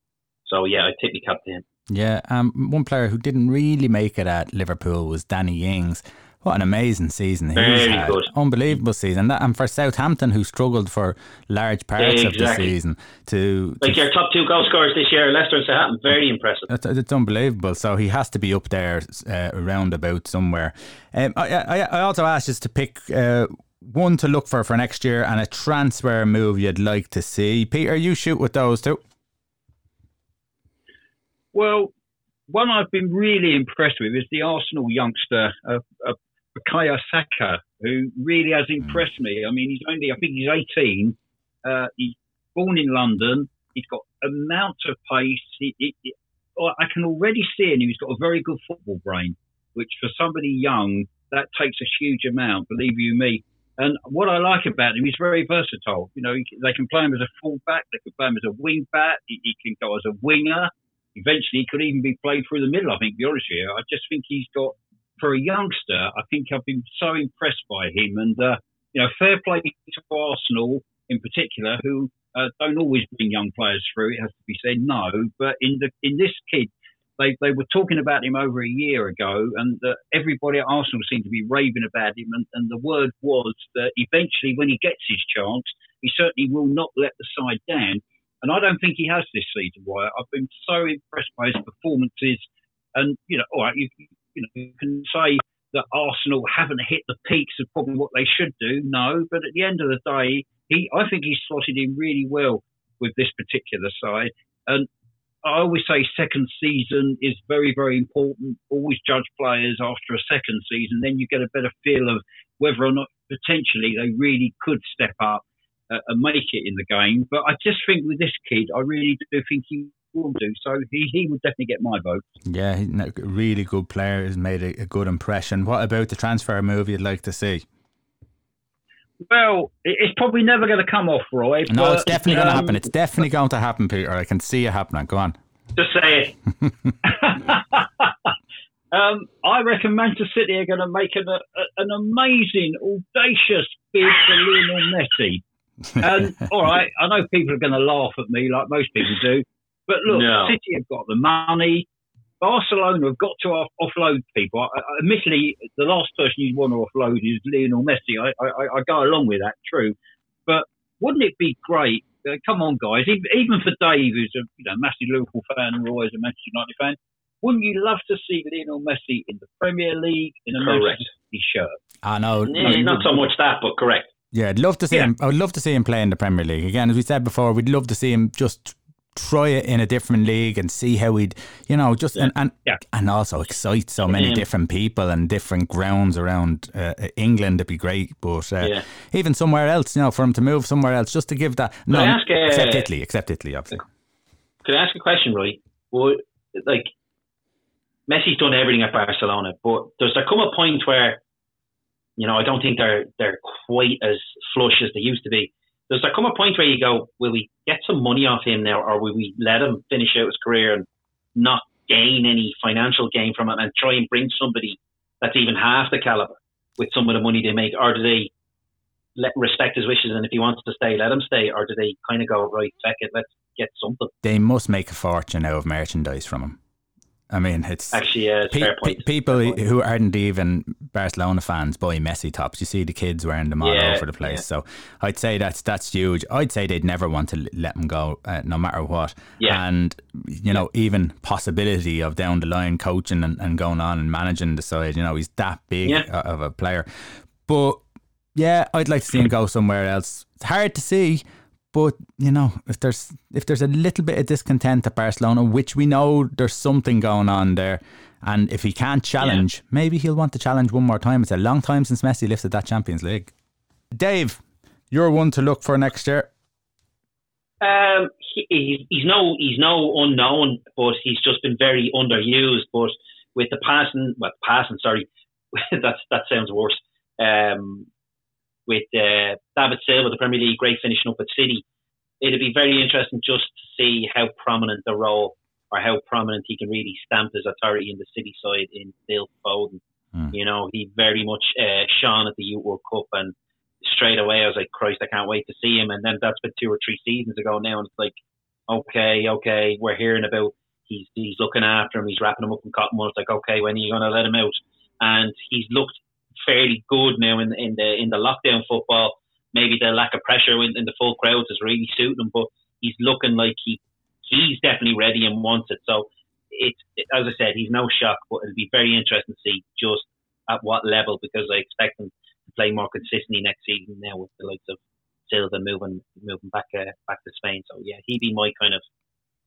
so yeah, I'd tip my cap to him. Yeah, um, one player who didn't really make it at Liverpool was Danny Ings. What an amazing season. Very He's good. Unbelievable season. And for Southampton, who struggled for large parts yeah, exactly. of the season, to. Like to, your top two goal scorers this year, Leicester and Southampton, very impressive. It's, it's unbelievable. So he has to be up there uh, around about somewhere. Um, I, I, I also asked us to pick. Uh, one to look for for next year and a transfer move you'd like to see. Peter, you shoot with those two. Well, one I've been really impressed with is the Arsenal youngster, uh, uh, Bukayo Saka, who really has hmm. impressed me. I mean, he's only, I think he's 18. Uh, he's born in London. He's got amount of pace. He, he, he, I can already see in him. He's got a very good football brain, which for somebody young, that takes a huge amount, believe you me. And what I like about him, he's very versatile. You know, they can play him as a fullback, they can play him as a wing back, he, he can go as a winger. Eventually, he could even be played through the middle. I think, to be honest with you, I just think he's got for a youngster, I think I've been so impressed by him. And, uh, you know, fair play to Arsenal in particular, who uh, don't always bring young players through, it has to be said, no. But in the in this kid, they, they were talking about him over a year ago, and uh, everybody at Arsenal seemed to be raving about him. And, and the word was that eventually, when he gets his chance, he certainly will not let the side down. And I don't think he has this season, Wyatt. I've been so impressed by his performances. And, you know, all right, you, you know, you can say that Arsenal haven't hit the peaks of probably what they should do. No, but at the end of the day, he I think he's slotted in really well with this particular side. And I always say second season is very, very important. Always judge players after a second season, then you get a better feel of whether or not potentially they really could step up uh, and make it in the game. But I just think with this kid, I really do think he will do. So he, he would definitely get my vote. Yeah, he's a really good player. Has made a, a good impression. What about the transfer move you'd like to see? Well, it's probably never going to come off, Roy. No, but, it's definitely um, going to happen. It's definitely going to happen, Peter. I can see it happening. Go on. Just say it. um, I reckon Manchester City are going to make an, a, an amazing, audacious bid for Lionel Messi. And all right, I know people are going to laugh at me like most people do, but look, no. City have got the money. Barcelona have got to off- offload people. I, I, admittedly, the last person you'd want to offload is Lionel Messi. I, I, I go along with that, true. But wouldn't it be great? Uh, come on, guys. Even, even for Dave, who's a you know, massive Liverpool fan and Roy is a Manchester United fan, wouldn't you love to see Lionel Messi in the Premier League in a correct. Manchester City shirt? I know. Yeah, not so much that, but correct. Yeah, I'd love to see yeah. him. I would love to see him play in the Premier League again. As we said before, we'd love to see him just try it in a different league and see how we'd, you know, just Yeah. and and, Yeah. and also excite so many different people and different grounds around uh, England. It'd be great, but uh, Yeah. even somewhere else, you know, for him to move somewhere else, just to give that. No, ask, uh, except Italy, except Italy, obviously. Could I ask a question, right? Would like Messi's done everything at Barcelona, but does there come a point where, you know, I don't think they're they're quite as flush as they used to be. Does there come a point where you go, will we get some money off him now, or will we let him finish out his career and not gain any financial gain from it, and try and bring somebody that's even half the caliber with some of the money they make, or do they let respect his wishes and if he wants to stay, let him stay, or do they kind of go right, feck it, let's get something? They must make a fortune out of merchandise from him. I mean, it's Actually, yeah, it's Pe- fair pe- point. people Fair point. who aren't even Barcelona fans buy Messi tops. You see the kids wearing them all Yeah, over the place. yeah. So I'd say that's that's huge. I'd say they'd never want to let him go, uh, no matter what. Yeah. And you know, even possibility of down the line coaching and, and going on and managing the side. You know, he's that big of a player. But yeah, I'd like to see him go somewhere else. It's hard to see. But you know, if there's if there's a little bit of discontent at Barcelona, which we know there's something going on there, and if he can't challenge, maybe he'll want to challenge one more time. It's a long time since Messi lifted that Champions League. Dave, you're one to look for next year. Um, he, he's, he's no he's no unknown, but he's just been very underused. But with the passing, well, passing, sorry, that's that sounds worse. Um, with uh, David Silva, the Premier League, great finishing up at City. It'd be very interesting just to see how prominent the role or how prominent he can really stamp his authority in the City side in Phil Foden. Hmm. You know, he very much uh, shone at the Youth World Cup and straight away I was like, Christ, I can't wait to see him. And then that's been two or three seasons ago now, and it's like, okay, okay, we're hearing about he's he's looking after him, he's wrapping him up in cotton wool. It's like, okay, when are you going to let him out? And he's looked fairly good now in in the in the lockdown football. Maybe the lack of pressure in, in the full crowds is really suiting him, but he's looking like he he's definitely ready and wants it. So it's it, as I said, he's no shock, but it'll be very interesting to see just at what level because I expect him to play more consistently next season now with the likes of Silva moving moving back uh, back to Spain. So yeah, he'd be my kind of.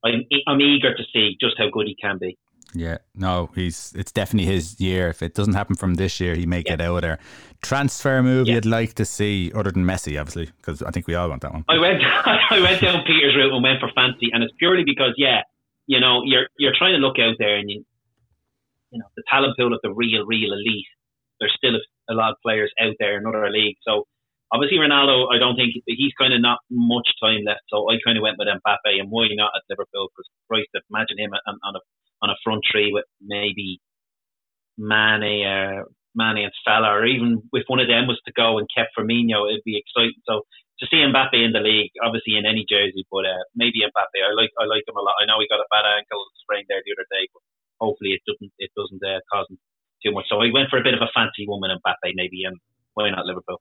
I'm I'm eager to see just how good he can be. Yeah, no, he's it's definitely his year. If it doesn't happen from this year, he may get out of there. Transfer move Yeah. you'd like to see, other than Messi, obviously, because I think we all want that one. I went I went down Peter's route and went for fancy, and it's purely because yeah, you know, you're you're trying to look out there and you you know the talent pool of the real real elite. There's still a, a lot of players out there in other leagues, so obviously Ronaldo, I don't think he's kind of not much time left. So I kind of went with Mbappe, and why not at Liverpool? Because Christ, imagine him on, on a on a front three with maybe Mane, uh, Mane and Salah, or even if one of them was to go and kept Firmino, it'd be exciting. So to see Mbappe in the league, obviously in any jersey, but uh, maybe Mbappe. I like I like him a lot. I know he got a bad ankle sprain there the other day, but hopefully it doesn't it doesn't uh, cause him too much. So I went for a bit of a fancy woman Mbappe, maybe, and why not Liverpool?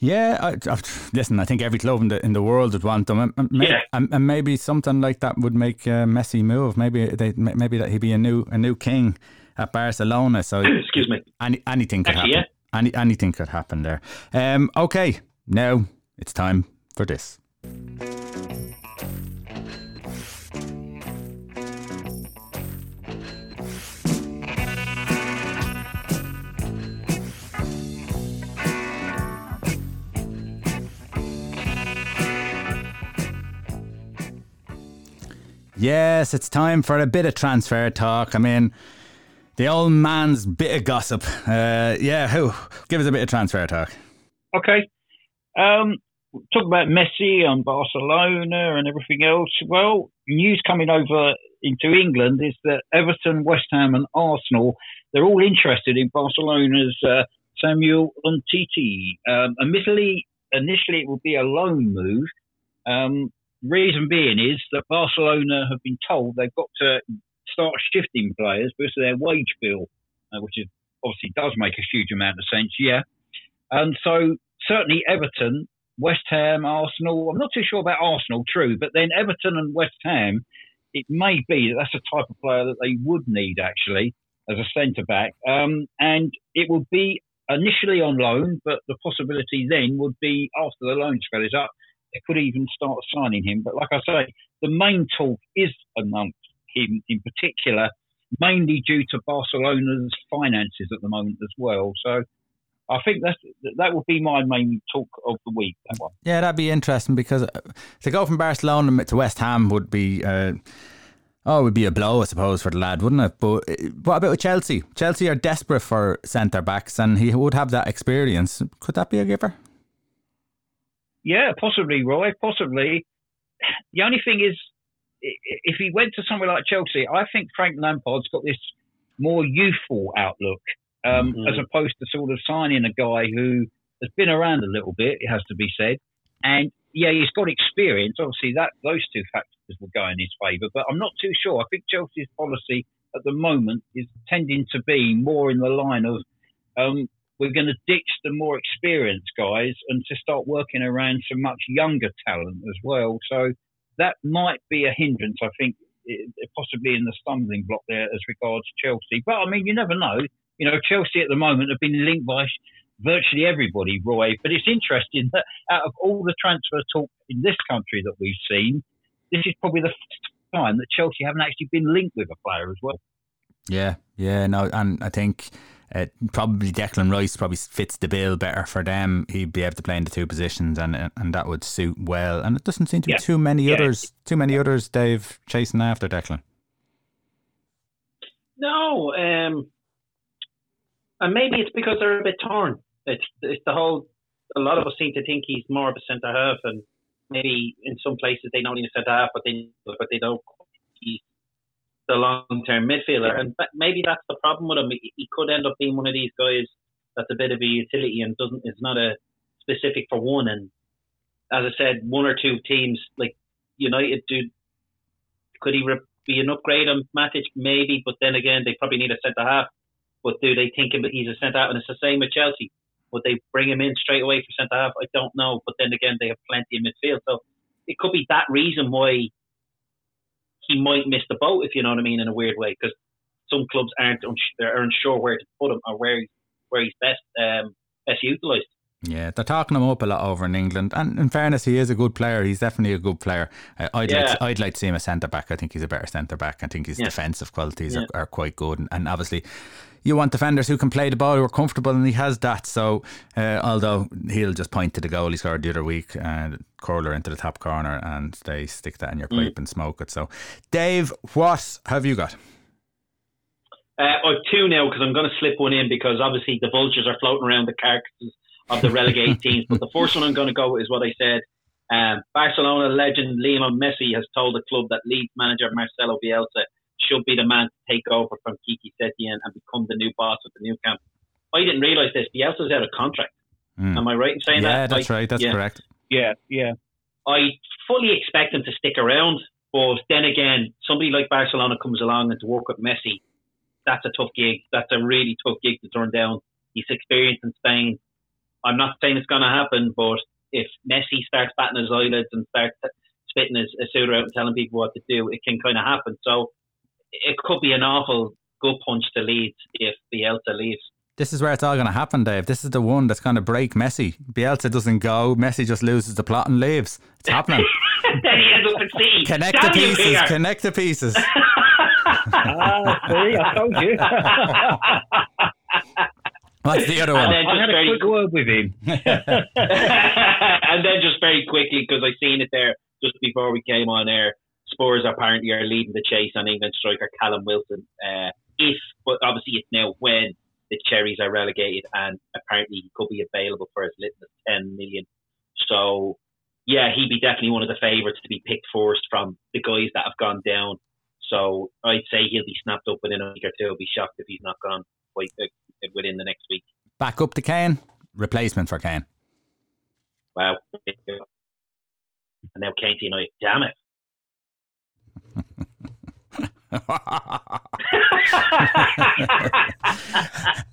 Yeah, I, I, listen, I think every club in the in the world would want them, and, and, Yeah. and, and maybe something like that would make uh, Messi move. Maybe they, maybe that he'd be a new a new king at Barcelona. So Excuse me. any, anything could Actually, happen. Any anything could happen there. Um, okay, now it's time for this. Yes, it's time for a bit of transfer talk. I mean, the old man's bit of gossip. Uh, yeah, who? Give us a bit of transfer talk. Okay. Um, talk about Messi and Barcelona and everything else. Well, news coming over into England is that Everton, West Ham, and Arsenal they're all interested in Barcelona's uh, Samuel Umtiti. Um, admittedly, initially it will be a loan move. Um, reason being is that Barcelona have been told they've got to start shifting players because of their wage bill, uh, which is obviously does make a huge amount of sense. Yeah. And so certainly Everton, West Ham, Arsenal. I'm not too sure about Arsenal, true, but then Everton and West Ham, it may be that that's the type of player that they would need actually as a centre back. Um, and it would be initially on loan, but the possibility then would be after the loan spell is up they could even start signing him. But like I say, the main talk is amongst him in particular, mainly due to Barcelona's finances at the moment as well. So I think that's that would be my main talk of the week. That one. Yeah, that'd be interesting because uh, to go from Barcelona to West Ham would be. Uh, Oh, it would be a blow, I suppose, for the lad, wouldn't it? But uh, what about Chelsea? Chelsea are desperate for centre backs, and he would have that experience. Could that be a giver? Yeah, possibly, Roy. Possibly. The only thing is, if he went to somewhere like Chelsea, I think Frank Lampard's got this more youthful outlook, um, mm-hmm. as opposed to sort of signing a guy who has been around a little bit. It has to be said, and yeah, he's got experience. Obviously, that those two factors will go in his favour. But I'm not too sure. I think Chelsea's policy at the moment is tending to be more in the line of um, we're going to ditch the more experienced guys and to start working around some much younger talent as well. So that might be a hindrance, I think, possibly in the stumbling block there as regards Chelsea. But I mean, you never know. You know, Chelsea at the moment have been linked by virtually everybody, Roy. But it's interesting that out of all the transfer talk in this country that we've seen, this is probably the first time that Chelsea haven't actually been linked with a player as well. Yeah, yeah, no, and I think uh, probably Declan Rice probably fits the bill better for them. He'd be able to play in the two positions, and and that would suit well. And it doesn't seem to be too many yeah. others, too many others, Dave, chasing after Declan. No, um, and maybe it's because they're a bit torn. It's it's the whole. A lot of us seem to think he's more of a centre half, and maybe in some places they don't need a centre half, but they but they don't. He's the long term midfielder, and maybe that's the problem with him. He could end up being one of these guys that's a bit of a utility and doesn't is not a specific for one. And as I said, one or two teams like United do. Could he be an upgrade on Matic? Maybe, but then again, they probably need a centre half. But do they think he's a centre half? And it's the same with Chelsea. Would they bring him in straight away for centre half? I don't know. But then again, they have plenty in midfield, so it could be that reason why he might miss the boat, if you know what I mean, in a weird way, because some clubs aren't are unsure where to put him or where where he's best um, best utilised. Yeah, they're talking him up a lot over in England, and in fairness, he is a good player. He's definitely a good player. I'd yeah. like to, I'd like to see him a centre back. I think he's a better centre back. I think his yeah. defensive qualities yeah. are, are, quite good, and, and, obviously, you want defenders who can play the ball, who are comfortable, and he has that. So, uh, although he'll just point to the goal he scored the other week and curler into the top corner, and they stick that in your pipe mm. and smoke it. So, Dave, what have you got? Uh, I've two now because I'm going to slip one in because obviously the vultures are floating around the carcasses of the relegated teams. But the first one I'm going to go is what I said. Um, Barcelona legend Lionel Messi has told the club that Leeds manager Marcelo Bielsa should be the man to take over from Quique Setien and become the new boss of the Nou Camp. I didn't realise this. Bielsa's out of contract. Mm. Am I right in saying yeah, that? Yeah, that's right. That's yeah. correct. Yeah, yeah. I fully expect him to stick around, but then again, somebody like Barcelona comes along and to work with Messi, that's a tough gig. That's a really tough gig to turn down. He's experienced in Spain. I'm not saying it's going to happen, but if Messi starts batting his eyelids and starts spitting his, his suit out and telling people what to do, it can kind of happen. So it could be an awful good punch to Leeds if Bielsa leaves. This is where it's all going to happen, Dave. This is the one that's going to break Messi. Bielsa doesn't go. Messi just loses the plot and leaves. It's happening. then he ends up at sea. Connect Damn the pieces. You, connect the pieces. ah, see, I told you. What's the other one? I had a quick word with him. and then just very quickly, because I seen it there just before we came on air, Spurs apparently are leading the chase on England striker Callum Wilson. Uh, if, but obviously it's now when the Cherries are relegated, and apparently he could be available for as little as 10 million. So, yeah, he'd be definitely one of the favourites to be picked first from the guys that have gone down. So I'd say he'll be snapped up within a week or two. I'll be shocked if he's not gone quite within the next week. Back up to Kane, replacement for Kane. Wow. And now Kane to United. Damn it.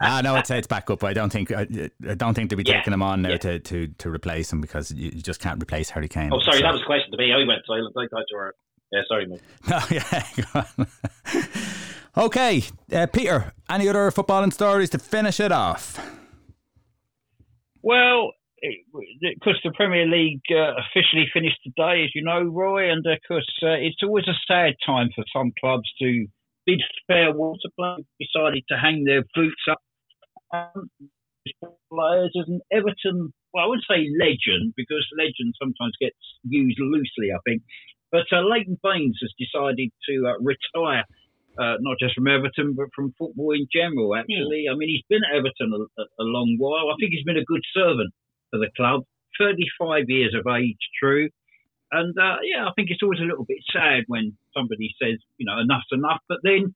ah, no, say it's back up. I don't think I, I don't think they'll be yeah. taking him on now yeah. to, to, to replace him because you, you just can't replace Harry Kane. Oh, sorry, so. that was a question to me. I went silent. I thought you were. Yeah, sorry, mate. No, yeah. Okay, uh, Peter, any other footballing stories to finish it off? Well, because the Premier League uh, officially finished today, as you know, Roy, and of course uh, it's always a sad time for some clubs to bid farewell to players decided to hang their boots up. Um, players as an Everton, well, I wouldn't say legend because legend sometimes gets used loosely, I think. But uh, Leighton Baines has decided to uh, retire, uh, not just from Everton, but from football in general, actually. Mm. I mean, he's been at Everton a, a, long while. I think he's been a good servant for the club. 35 years of age, true. And uh, yeah, I think it's always a little bit sad when somebody says, you know, enough's enough. But then,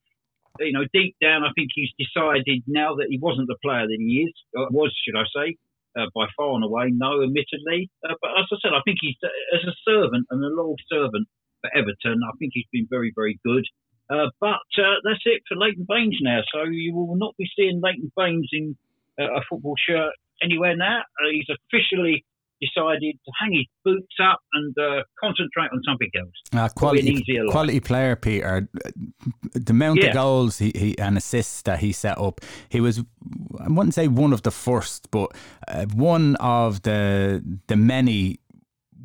you know, deep down, I think he's decided now that he wasn't the player that he is, was, should I say, uh, by far and away, no, admittedly. Uh, but as I said, I think he's, as a servant and a loyal servant for Everton, I think he's been very, very good. Uh, but uh, that's it for Leighton Baines now. So you will not be seeing Leighton Baines in uh, a football shirt anywhere now. Uh, he's officially decided to hang his boots up and uh, concentrate on something else. Uh, quality, quality player, Peter. The amount yeah. of goals he, he and assists that he set up, he was I wouldn't say one of the first, but uh, one of the the many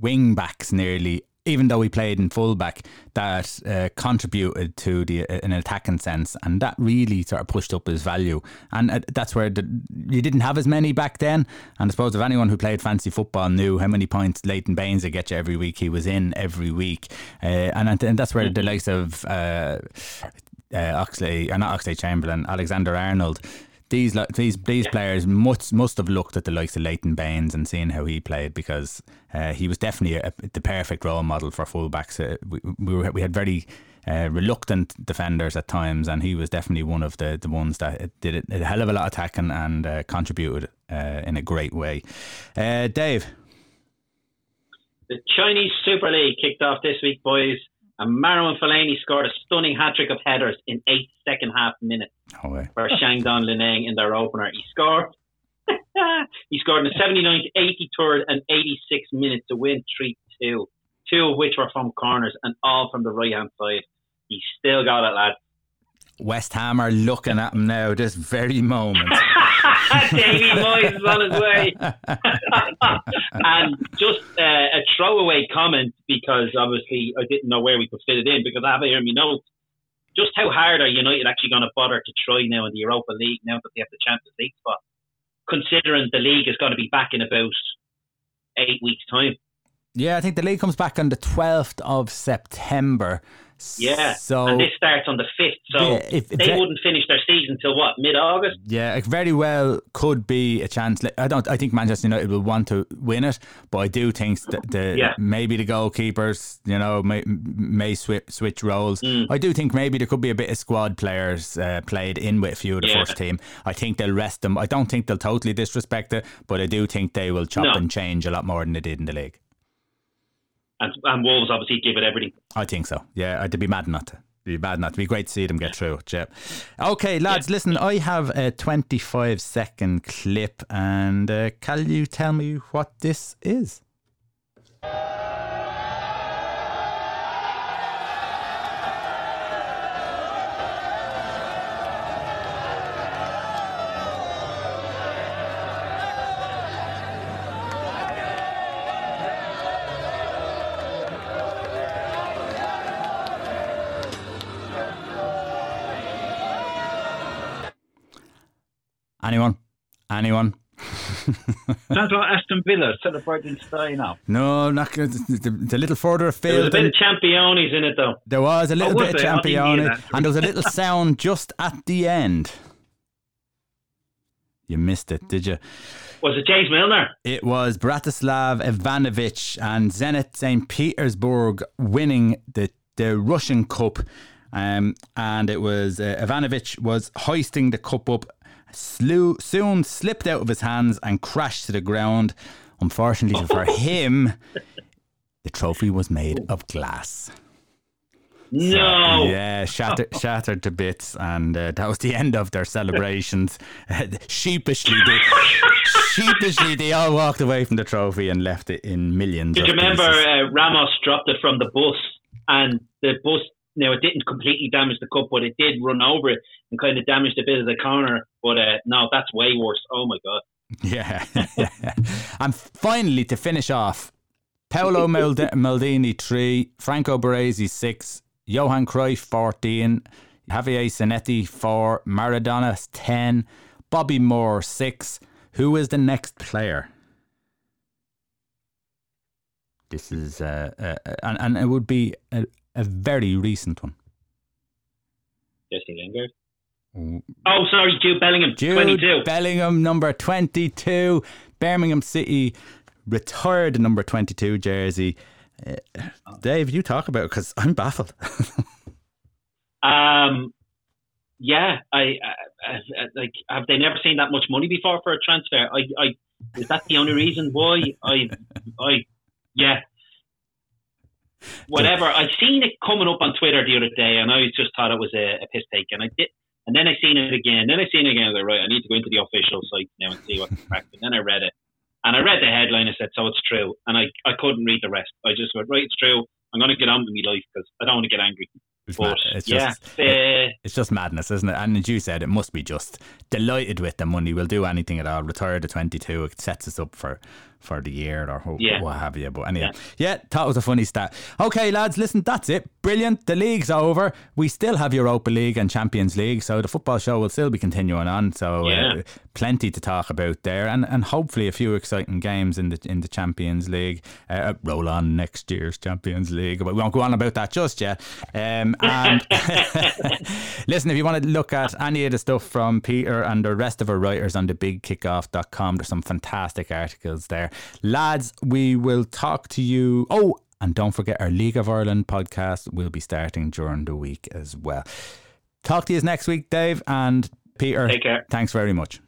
wing backs nearly even though he played in fullback, that uh, contributed to the uh, an attacking sense, and that really sort of pushed up his value. And uh, that's where the, you didn't have as many back then. And I suppose if anyone who played fancy football knew how many points Leighton Baines would get you every week, he was in every week, uh, and and that's where the likes of uh, Oxley, or not Oxlade Chamberlain, Alexander Arnold these these these players must must have looked at the likes of Leighton Baines and seen how he played because uh, he was definitely a, the perfect role model for fullbacks. Uh, we, we, were, we had very uh, reluctant defenders at times, and he was definitely one of the, the ones that did a hell of a lot of attacking and uh, contributed uh, in a great way. Uh, Dave. The Chinese Super League kicked off this week, boys. And Marouane Fellaini scored a stunning hat trick of headers in eight second half minutes oh, for Shandong Luneng in their opener. He scored. he scored in the 79th, 83rd, and 86th minute to win 3 2, two of which were from corners and all from the right hand side. He still got it, lads. West Ham are looking at him now, this very moment. Davy Moyes is on his way. and just uh, a throwaway comment because obviously I didn't know where we could fit it in because I have it here in my notes. Just how hard are United actually going to bother to try now in the Europa League now that they have the Champions League spot? Considering the league is going to be back in about eight weeks' time. Yeah, I think the league comes back on the 12th of September. Yeah. So and this starts on the fifth, so yeah, if, they ve- wouldn't finish their season till what mid August. Yeah, it very well could be a chance. I don't. I think Manchester United will want to win it, but I do think that the yeah. maybe the goalkeepers, you know, may, may switch switch roles. Mm. I do think maybe there could be a bit of squad players uh, played in with a few of the yeah. first team. I think they'll rest them. I don't think they'll totally disrespect it, but I do think they will chop no. and change a lot more than they did in the league. And, and Wolves obviously give it everything. I think so. Yeah, I'd be mad not to. It'd be bad not. It'd be great to see them get through. Yeah. Okay, lads, yeah. listen. I have a 25 second clip, and uh, can you tell me what this is? Anyone? Anyone? Sounds like Aston Villa celebrating staying up. No, not good. It's a little further afield. There was a bit of Championis in it, though. There was a little oh, bit of Championi, and there was a little sound just at the end. You missed it, did you? Was it James Milner? It was Branislav Ivanovic and Zenit St. Petersburg winning the, the Russian Cup. Um, and it was uh, Ivanovic was hoisting the cup up slew, soon slipped out of his hands and crashed to the ground. Unfortunately for him, the trophy was made of glass. No. So, yeah, shattered, shattered to bits, and uh, that was the end of their celebrations. sheepishly, they, sheepishly, they all walked away from the trophy and left it in millions. Did you remember uh, Ramos dropped it from the bus, and the bus now it didn't completely damage the cup, but it did run over it and kind of damaged a bit of the corner. But uh, no, that's way worse. Oh my god. Yeah. and finally, to finish off, Paolo Maldini, three, Franco Baresi, six, Johan Cruyff, 14, Javier Zanetti, four, Maradona, 10, Bobby Moore, six. Who is the next player? This is, uh, uh, uh and, and it would be a, a very recent one. Jesse Lingard. Oh, sorry, Jude Bellingham, Jude 22. Bellingham, number 22. Birmingham City retired number 22 jersey. Uh, Dave, you talk about it because I'm baffled. um, yeah, I, I, I, like. Have they never seen that much money before for a transfer? I, I is that the only reason why? I, I, yeah. Whatever. I seen it coming up on Twitter the other day, and I just thought it was a, a piss take, and I did. And then I seen it again. Then I seen it again. I was like, right, I need to go into the official site now and see what's cracked. And then I read it. And I read the headline and said, so it's true. And I, I couldn't read the rest. I just went, right, it's true. I'm going to get on with my life because I don't want to get angry. It's, but, it's yeah, just, uh, it's just madness, isn't it? And as you said, it must be just delighted with the money. We'll do anything at all. Retire to 22. It sets us up for for the year or yeah. what have you. But anyway, yeah. yeah, thought it was a funny stat. Okay, lads, listen, that's it. Brilliant. The league's over. We still have Europa League and Champions League, so the football show will still be continuing on. So uh, yeah. uh, plenty to talk about there, and and hopefully a few exciting games in the in the Champions League. Uh, roll on next year's Champions League, but we won't go on about that just yet. Um, and listen, if you want to look at any of the stuff from Peter and the rest of our writers on the bigkickoff.com, there's some fantastic articles there. Lads, we will talk to you. Oh, and don't forget our League of Ireland podcast will be starting during the week as well. Talk to you next week, Dave and Peter. Take care. Thanks very much.